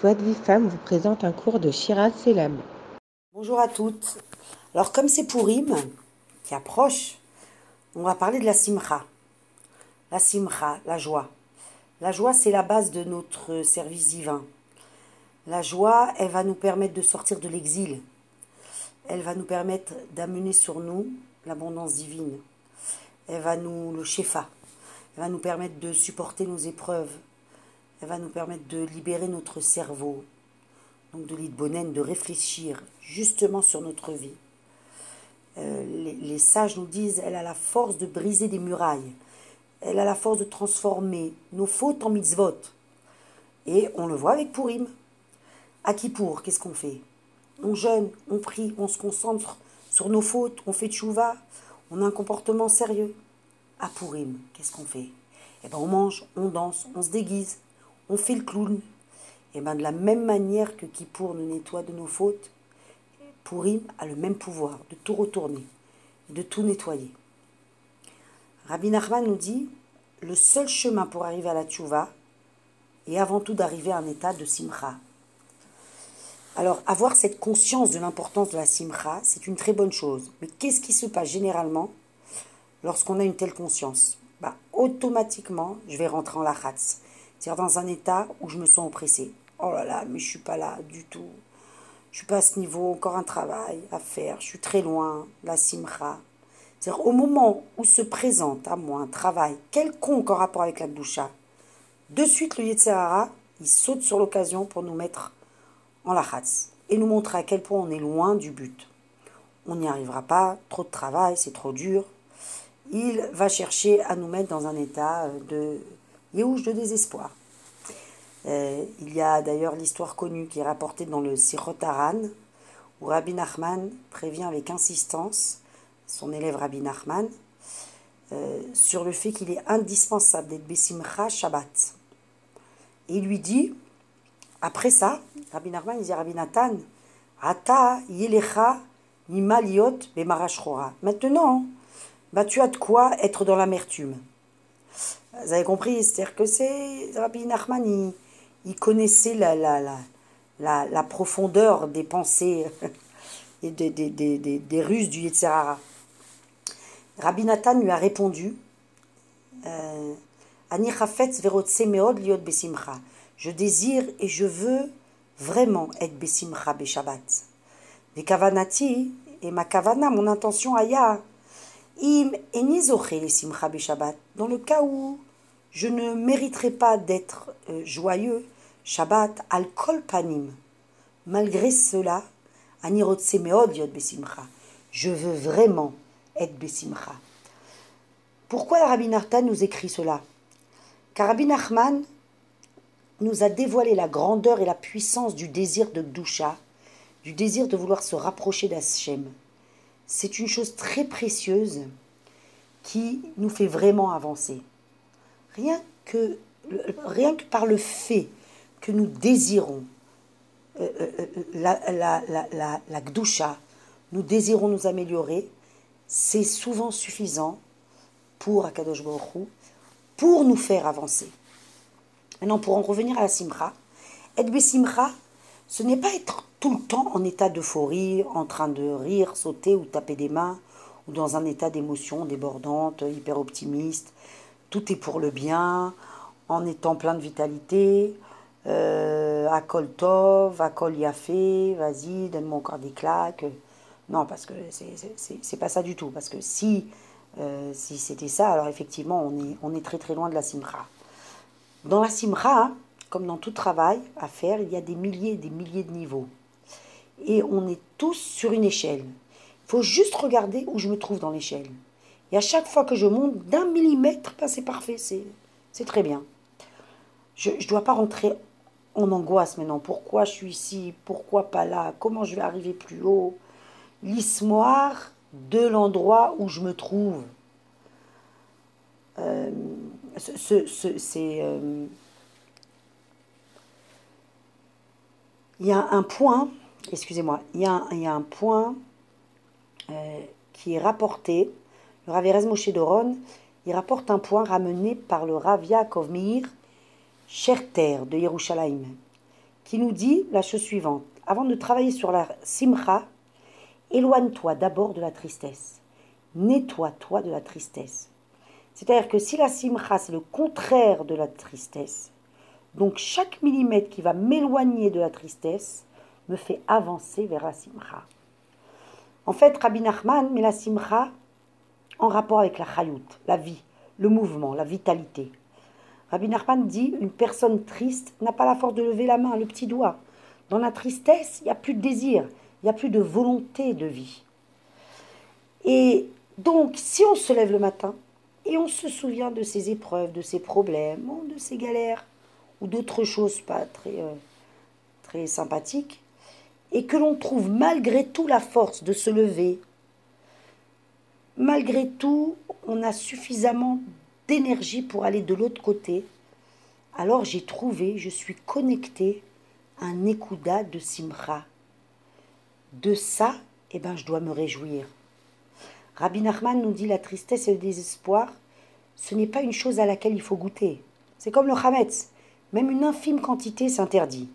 Joie de vie femme vous présente un cours de Shiraz Selam. Bonjour à toutes. Alors comme c'est Purim qui approche, on va parler de la simcha. La simcha, la joie. La joie, c'est la base de notre service divin. La joie, elle va nous permettre de sortir de l'exil. Elle va nous permettre d'amener sur nous l'abondance divine. Elle va nous, le shefa, elle va nous permettre de supporter nos épreuves, elle va nous permettre de libérer notre cerveau, donc de l'idbonen, de réfléchir justement sur notre vie. Euh, les, sages nous disent, elle a la force de briser des murailles, elle a la force de transformer nos fautes en mitzvot. Et on le voit avec Purim. À qui pour Qu'est-ce qu'on fait? On jeûne, on prie, on se concentre sur nos fautes, on fait tchouva, on a un comportement sérieux. À Purim, qu'est-ce qu'on fait? Eh ben on mange, on danse, on se déguise, on fait le clown. Et eh bien de la même manière que Kippour nous nettoie de nos fautes, Purim a le même pouvoir de tout retourner, de tout nettoyer. Rabbi Nachman nous dit le seul chemin pour arriver à la tchouva est avant tout d'arriver à un état de simcha. Alors, avoir cette conscience de l'importance de la simcha, c'est une très bonne chose. Mais qu'est-ce qui se passe généralement lorsqu'on a une telle conscience? Bah, Automatiquement, je vais rentrer en la khatz. C'est-à-dire dans un état où je me sens oppressée. Oh là là, mais je suis pas là du tout. Je suis pas à ce niveau, encore un travail à faire. Je suis très loin, la simcha. C'est-à-dire au moment où se présente à moi un travail quelconque en rapport avec la doucha, de suite le Yetzirara, il saute sur l'occasion pour nous mettre en la khatz et nous montrer à quel point on est loin du but. On n'y arrivera pas, trop de travail, c'est trop dur. Il va chercher à nous mettre dans un état de Yéhouch de désespoir. Euh, il y a d'ailleurs l'histoire connue qui est rapportée dans le Sirot Aran, où Rabbi Nachman prévient avec insistance son élève Rabbi Nachman euh, sur le fait qu'il est indispensable d'être Bessimcha Shabbat. Et il lui dit, après ça, Rabbi Nachman, il dit Rabbi Nathan, Ata Yelecha. Maintenant, bah, tu as de quoi être dans l'amertume. Vous avez compris C'est-à-dire que c'est. Rabbi Nachman, il, connaissait la, la, la, la, profondeur des pensées et des, des, des, des, ruses du Yetzirara. Rabbi Nathan lui a répondu euh, Je désire et je veux vraiment être Besimcha Beshabbat. Des kavanati, et ma kavana, mon intention aya, im. Dans le cas où je ne mériterai pas d'être euh, joyeux, Shabbat al kol panim. Malgré cela. Je veux vraiment être besimcha. Pourquoi Rabbi Nartan nous écrit cela? Car Rabbi Nachman nous a dévoilé la grandeur et la puissance du désir de Gdusha, du désir de vouloir se rapprocher d'Hachem. C'est une chose très précieuse qui nous fait vraiment avancer. Rien que, rien que par le fait que nous désirons euh, euh, euh, la, la, la, la, Gdusha, nous désirons nous améliorer, c'est souvent suffisant pour Akadosh Baruch pour nous faire avancer. Maintenant, pour en revenir à la simcha, être simcha, ce n'est pas être tout le temps en état d'euphorie, en train de rire, sauter ou taper des mains, ou dans un état d'émotion débordante, hyper optimiste. Tout est pour le bien, en étant plein de vitalité. Euh, Akol Tov, Akol Yafé, vas-y, donne-moi encore des claques. Non, parce que c'est pas ça du tout. Parce que si, euh, si c'était ça, alors effectivement, on est, on est très très loin de la simcha. Dans la simra, comme dans tout travail à faire, il y a des milliers et des milliers de niveaux. Et on est tous sur une échelle. Il faut juste regarder où je me trouve dans l'échelle. Et à chaque fois que je monte d'un millimètre, ben c'est parfait, c'est très bien. Je ne dois pas rentrer en angoisse maintenant. Pourquoi je suis ici? Pourquoi pas là? Comment je vais arriver plus haut? L'histoire de l'endroit où je me trouve. Euh, c'est. Euh, il y a un point, excusez-moi, il, y a un point euh, qui est rapporté, le Rav Moshe Doron, il rapporte un point ramené par le Rav Yaakov Meir Sherter de Yerushalayim, qui nous dit la chose suivante. Avant de travailler sur la simcha, éloigne-toi d'abord de la tristesse. Nettoie-toi de la tristesse. C'est-à-dire que si la simcha, c'est le contraire de la tristesse, donc chaque millimètre qui va m'éloigner de la tristesse me fait avancer vers la simcha. En fait, Rabbi Nachman met la simcha en rapport avec la chayut, la vie, le mouvement, la vitalité. Rabbi Nachman dit une personne triste n'a pas la force de lever la main, le petit doigt. Dans la tristesse, il n'y a plus de désir, il n'y a plus de volonté de vie. Et donc, si on se lève le matin et on se souvient de ses épreuves, de ses problèmes, de ses galères, ou d'autres choses pas très, euh, très sympathiques, et que l'on trouve malgré tout la force de se lever, malgré tout, on a suffisamment d'énergie pour aller de l'autre côté, alors j'ai trouvé, je suis connecté à un écouda de Simra. De ça, eh ben, je dois me réjouir. Rabbi Nachman nous dit la tristesse et le désespoir, ce n'est pas une chose à laquelle il faut goûter. C'est comme le Hametz. Même une infime quantité s'interdit.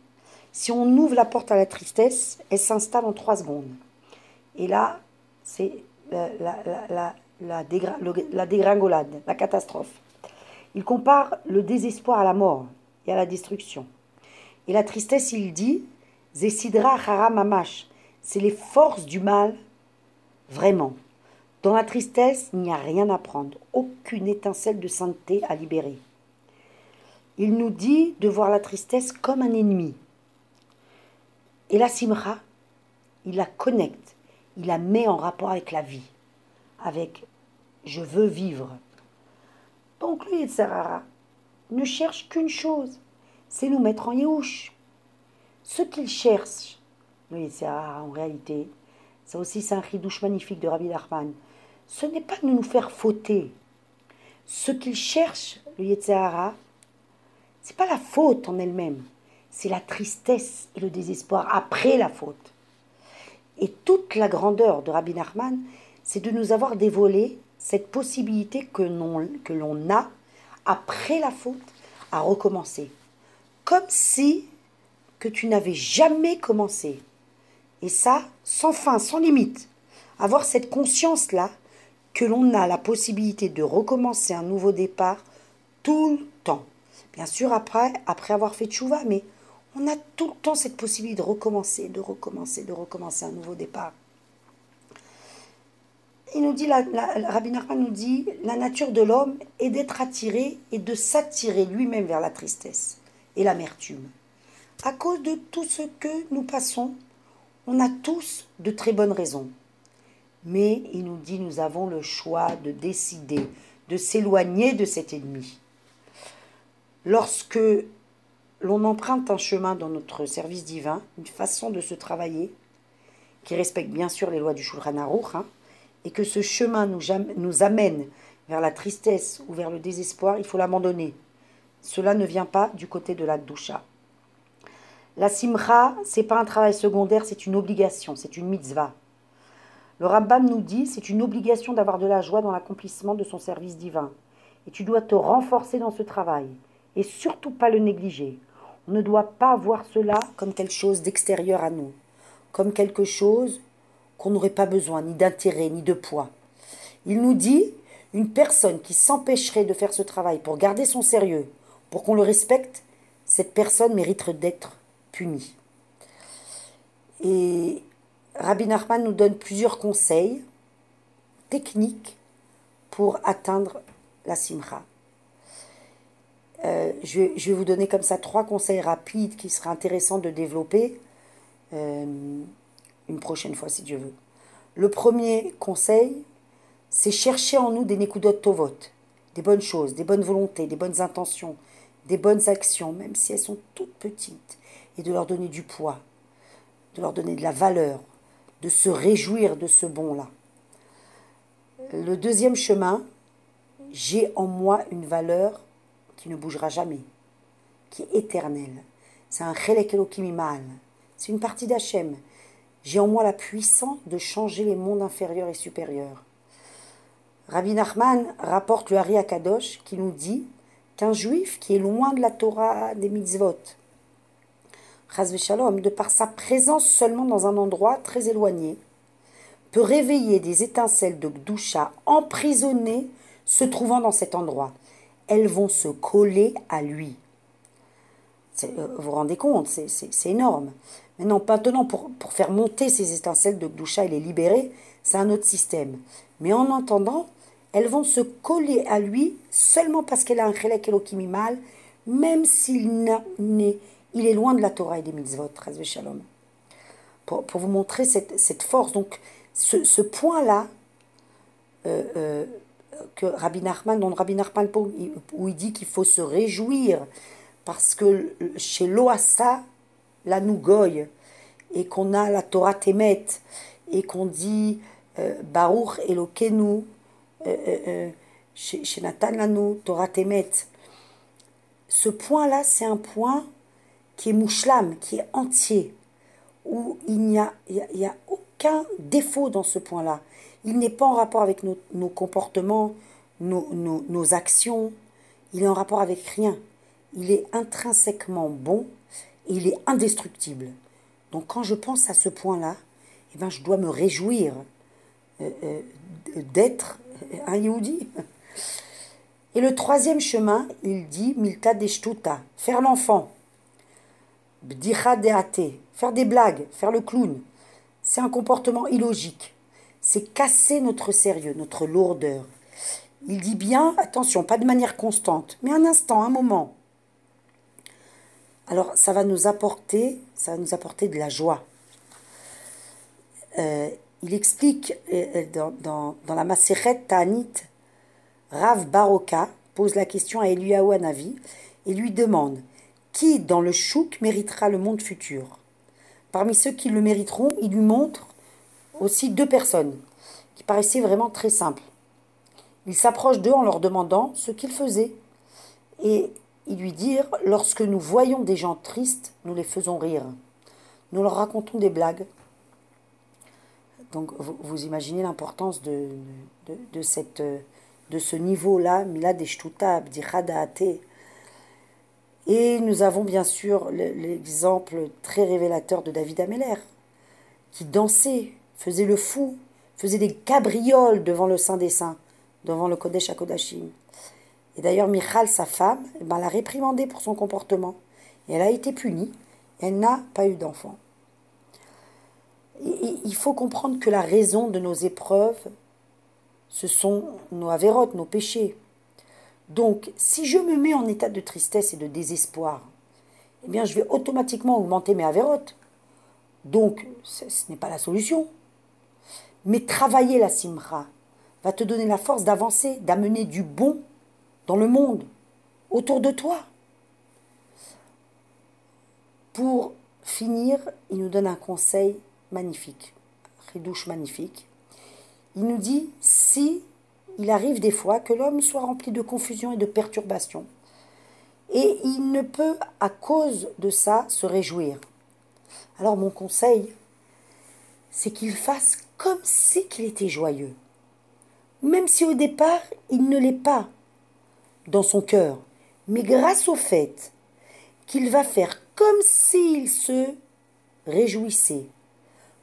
Si on ouvre la porte à la tristesse, elle s'installe en trois secondes. Et là, c'est la, la, dégringolade, la catastrophe. Il compare le désespoir à la mort et à la destruction. Et la tristesse, il dit, Zesidra mamash, c'est les forces du mal, vraiment. Dans la tristesse, il n'y a rien à prendre, aucune étincelle de sainteté à libérer. Il nous dit de voir la tristesse comme un ennemi. Et la simra, il la connecte, il la met en rapport avec la vie, avec je veux vivre. Donc lui, Yetzerara, ne cherche qu'une chose, c'est nous mettre en yéhouch. Ce qu'il cherche, le Yetzerara, en réalité, ça aussi c'est un ridouche magnifique de Rabbi Darman, ce n'est pas de nous faire fauter. Ce qu'il cherche, le Yetzerara, c'est pas la faute en elle-même, c'est la tristesse et le désespoir après la faute. Et toute la grandeur de Rabbi Nachman, c'est de nous avoir dévoilé cette possibilité que l'on a, après la faute, à recommencer. Comme si que tu n'avais jamais commencé. Et ça, sans fin, sans limite. Avoir cette conscience-là que l'on a la possibilité de recommencer un nouveau départ tout le. Bien sûr, après, après avoir fait tchouva, mais on a tout le temps cette possibilité de recommencer, de recommencer, de recommencer un nouveau départ. Il nous dit, la, Rabbi Nachman nous dit, la nature de l'homme est d'être attiré et de s'attirer lui-même vers la tristesse et l'amertume. À cause de tout ce que nous passons, on a tous de très bonnes raisons. Mais il nous dit, nous avons le choix de décider, de s'éloigner de cet ennemi. Lorsque l'on emprunte un chemin dans notre service divin, une façon de se travailler, qui respecte bien sûr les lois du Shulchan Aruch, hein, et que ce chemin nous, amène vers la tristesse ou vers le désespoir, il faut l'abandonner. Cela ne vient pas du côté de la doucha. La simcha, c'est pas un travail secondaire, c'est une obligation, c'est une mitzvah. Le Rambam nous dit, c'est une obligation d'avoir de la joie dans l'accomplissement de son service divin. Et tu dois te renforcer dans ce travail et surtout pas le négliger. On ne doit pas voir cela comme quelque chose d'extérieur à nous, comme quelque chose qu'on n'aurait pas besoin ni d'intérêt ni de poids. Il nous dit une personne qui s'empêcherait de faire ce travail pour garder son sérieux, pour qu'on le respecte, cette personne mérite d'être punie. Et Rabbi Nachman nous donne plusieurs conseils techniques pour atteindre la simcha. Euh, je, vais, vous donner comme ça trois conseils rapides qui seraient intéressants de développer euh, une prochaine fois si Dieu veut. Le premier conseil, c'est chercher en nous des nekudot tovot, des bonnes choses, des bonnes volontés, des bonnes intentions, des bonnes actions, même si elles sont toutes petites, et de leur donner du poids, de leur donner de la valeur, de se réjouir de ce bon-là. Le deuxième chemin, j'ai en moi une valeur qui ne bougera jamais, qui est éternel. C'est un chelek mal. C'est une partie d'Hachem. J'ai en moi la puissance de changer les mondes inférieurs et supérieurs. Rabbi Nachman rapporte le Hari Akadosh qui nous dit qu'un juif qui est loin de la Torah des mitzvot, de par sa présence seulement dans un endroit très éloigné, peut réveiller des étincelles de Gdusha emprisonnées se trouvant dans cet endroit. Elles vont se coller à lui. Euh, vous vous rendez compte, c'est énorme. Maintenant, maintenant pour, faire monter ces étincelles de Gdusha et les libérer, c'est un autre système. Mais en attendant, elles vont se coller à lui seulement parce qu'elle a un Elohim mal, même s'il est, il est loin de la Torah et des mitzvot, shalom. Pour, pour vous montrer cette, force. Donc, ce, ce point-là, euh, euh, que Rabbi Nachman, dont Rabbi Nachman, où il dit qu'il faut se réjouir, parce que chez l'Oasa, la Nougoy, et qu'on a la Torah Temet, et qu'on dit euh, Baruch Elokenu, euh, euh, chez, chez Nathan Lanou, Torah Temet. Ce point-là, c'est un point qui est mouchlam, qui est entier, où il n'y a, il a, aucun défaut dans ce point-là. Il n'est pas en rapport avec nos, comportements, nos, actions, il est en rapport avec rien. Il est intrinsèquement bon et il est indestructible. Donc quand je pense à ce point-là, eh ben, je dois me réjouir euh, euh, d'être un Yehudi. Et le troisième chemin, il dit Milta deshtuta, faire l'enfant. Bdicha deate, faire des blagues, faire le clown. C'est un comportement illogique. C'est casser notre sérieux, notre lourdeur. Il dit bien, attention, pas de manière constante, mais un instant, un moment. Alors, ça va nous apporter, ça va nous apporter de la joie. Euh, il explique euh, dans, dans, la Maseret Ta'anit, Rav Baroka pose la question à Eliyahu et lui demande Qui dans le chouk méritera le monde futur? Parmi ceux qui le mériteront, il lui montre aussi deux personnes qui paraissaient vraiment très simples. Il s'approche d'eux en leur demandant ce qu'ils faisaient. Et il lui dit Lorsque nous voyons des gens tristes, nous les faisons rire. Nous leur racontons des blagues. Donc vous, imaginez l'importance de, ce niveau-là, Milad Et nous avons bien sûr l'exemple très révélateur de David Ameller, qui dansait, faisait le fou, faisait des cabrioles devant le Saint des Saints, devant le Kodesh HaKodashim. Et d'ailleurs, Michal, sa femme, eh ben, l'a réprimandé pour son comportement. Elle a été punie. Elle n'a pas eu d'enfant il faut comprendre que la raison de nos épreuves, ce sont nos avérotes, nos péchés. Donc, si je me mets en état de tristesse et de désespoir, eh bien, je vais automatiquement augmenter mes avérotes. Donc, ce n'est pas la solution. Mais travailler la simra va te donner la force d'avancer, d'amener du bon dans le monde, autour de toi. Pour finir, il nous donne un conseil magnifique, Ridouche magnifique. Il nous dit si il arrive des fois que l'homme soit rempli de confusion et de perturbation, et il ne peut à cause de ça se réjouir. Alors mon conseil, c'est qu'il fasse comme si qu'il était joyeux, même si au départ il ne l'est pas dans son cœur, mais grâce au fait qu'il va faire comme s'il se réjouissait,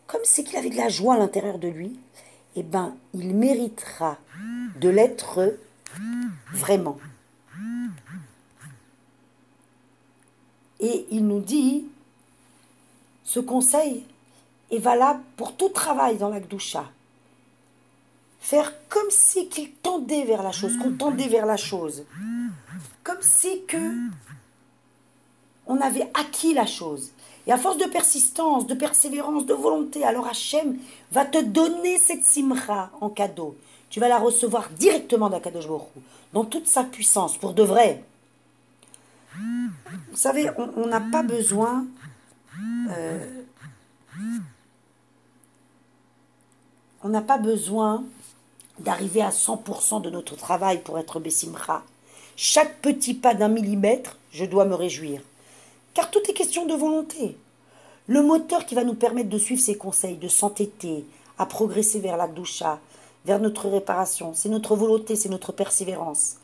comme qu'il avait de la joie à l'intérieur de lui, eh ben, il méritera de l'être vraiment. Et il nous dit, ce conseil est valable pour tout travail dans la Gdusha. Faire comme si qu'il tendait vers la chose, qu'on tendait vers la chose. Comme si que on avait acquis la chose. Et force de persistance, de persévérance, de volonté, alors Hachem va te donner cette simra en cadeau. Tu vas la recevoir directement d'Akadosh Baruch dans toute sa puissance, pour de vrai. Vous savez, on n'a pas besoin... Euh, on n'a pas besoin d'arriver à 100% de notre travail pour être Bessimra. Chaque petit pas d'un millimètre, je dois me réjouir. Car tout est question de volonté. Le moteur qui va nous permettre de suivre ces conseils, de s'entêter, à progresser vers la doucha, vers notre réparation, c'est notre volonté, c'est notre persévérance.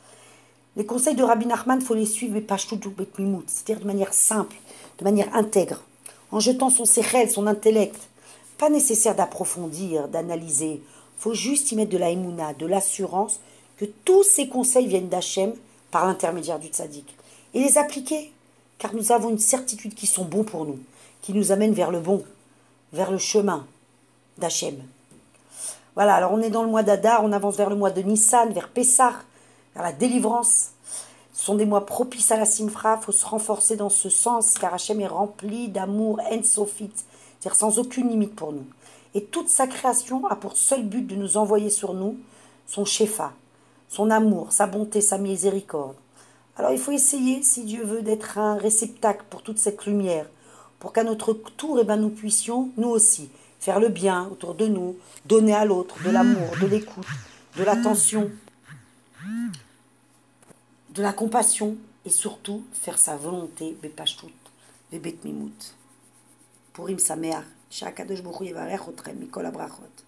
Les conseils de Rabbi Nachman, faut les suivre, mais pas c'est-à-dire de manière simple, de manière intègre. en jetant son séchel, son intellect. Pas nécessaire d'approfondir, d'analyser. faut juste y mettre de la émouna, de l'assurance que tous ces conseils viennent d'Hachem par l'intermédiaire du tzaddik. Et les appliquer, car nous avons une certitude qu'ils sont bons pour nous, qui nous amènent vers le bon, vers le chemin d'Hachem. Voilà, alors on est dans le mois d'Adar, on avance vers le mois de Nissan, vers Pessah, vers la délivrance. Ce sont des mois propices à la simfra, il faut se renforcer dans ce sens, car Hachem est rempli d'amour en-sofit, c'est-à-dire sans aucune limite pour nous. Et toute sa création a pour seul but de nous envoyer sur nous son shefa, son amour, sa bonté, sa miséricorde. Alors il faut essayer, si Dieu veut, d'être un réceptacle pour toute cette lumière, pour qu'à notre tour, eh ben, nous puissions, nous aussi, faire le bien autour de nous, donner à l'autre de l'amour, de l'écoute, de l'attention, de la compassion et surtout faire sa volonté, Bepashtut, Bebet Mimut. Purim Sameach, Shakadosh Baruch Hu Mikol Abrachot.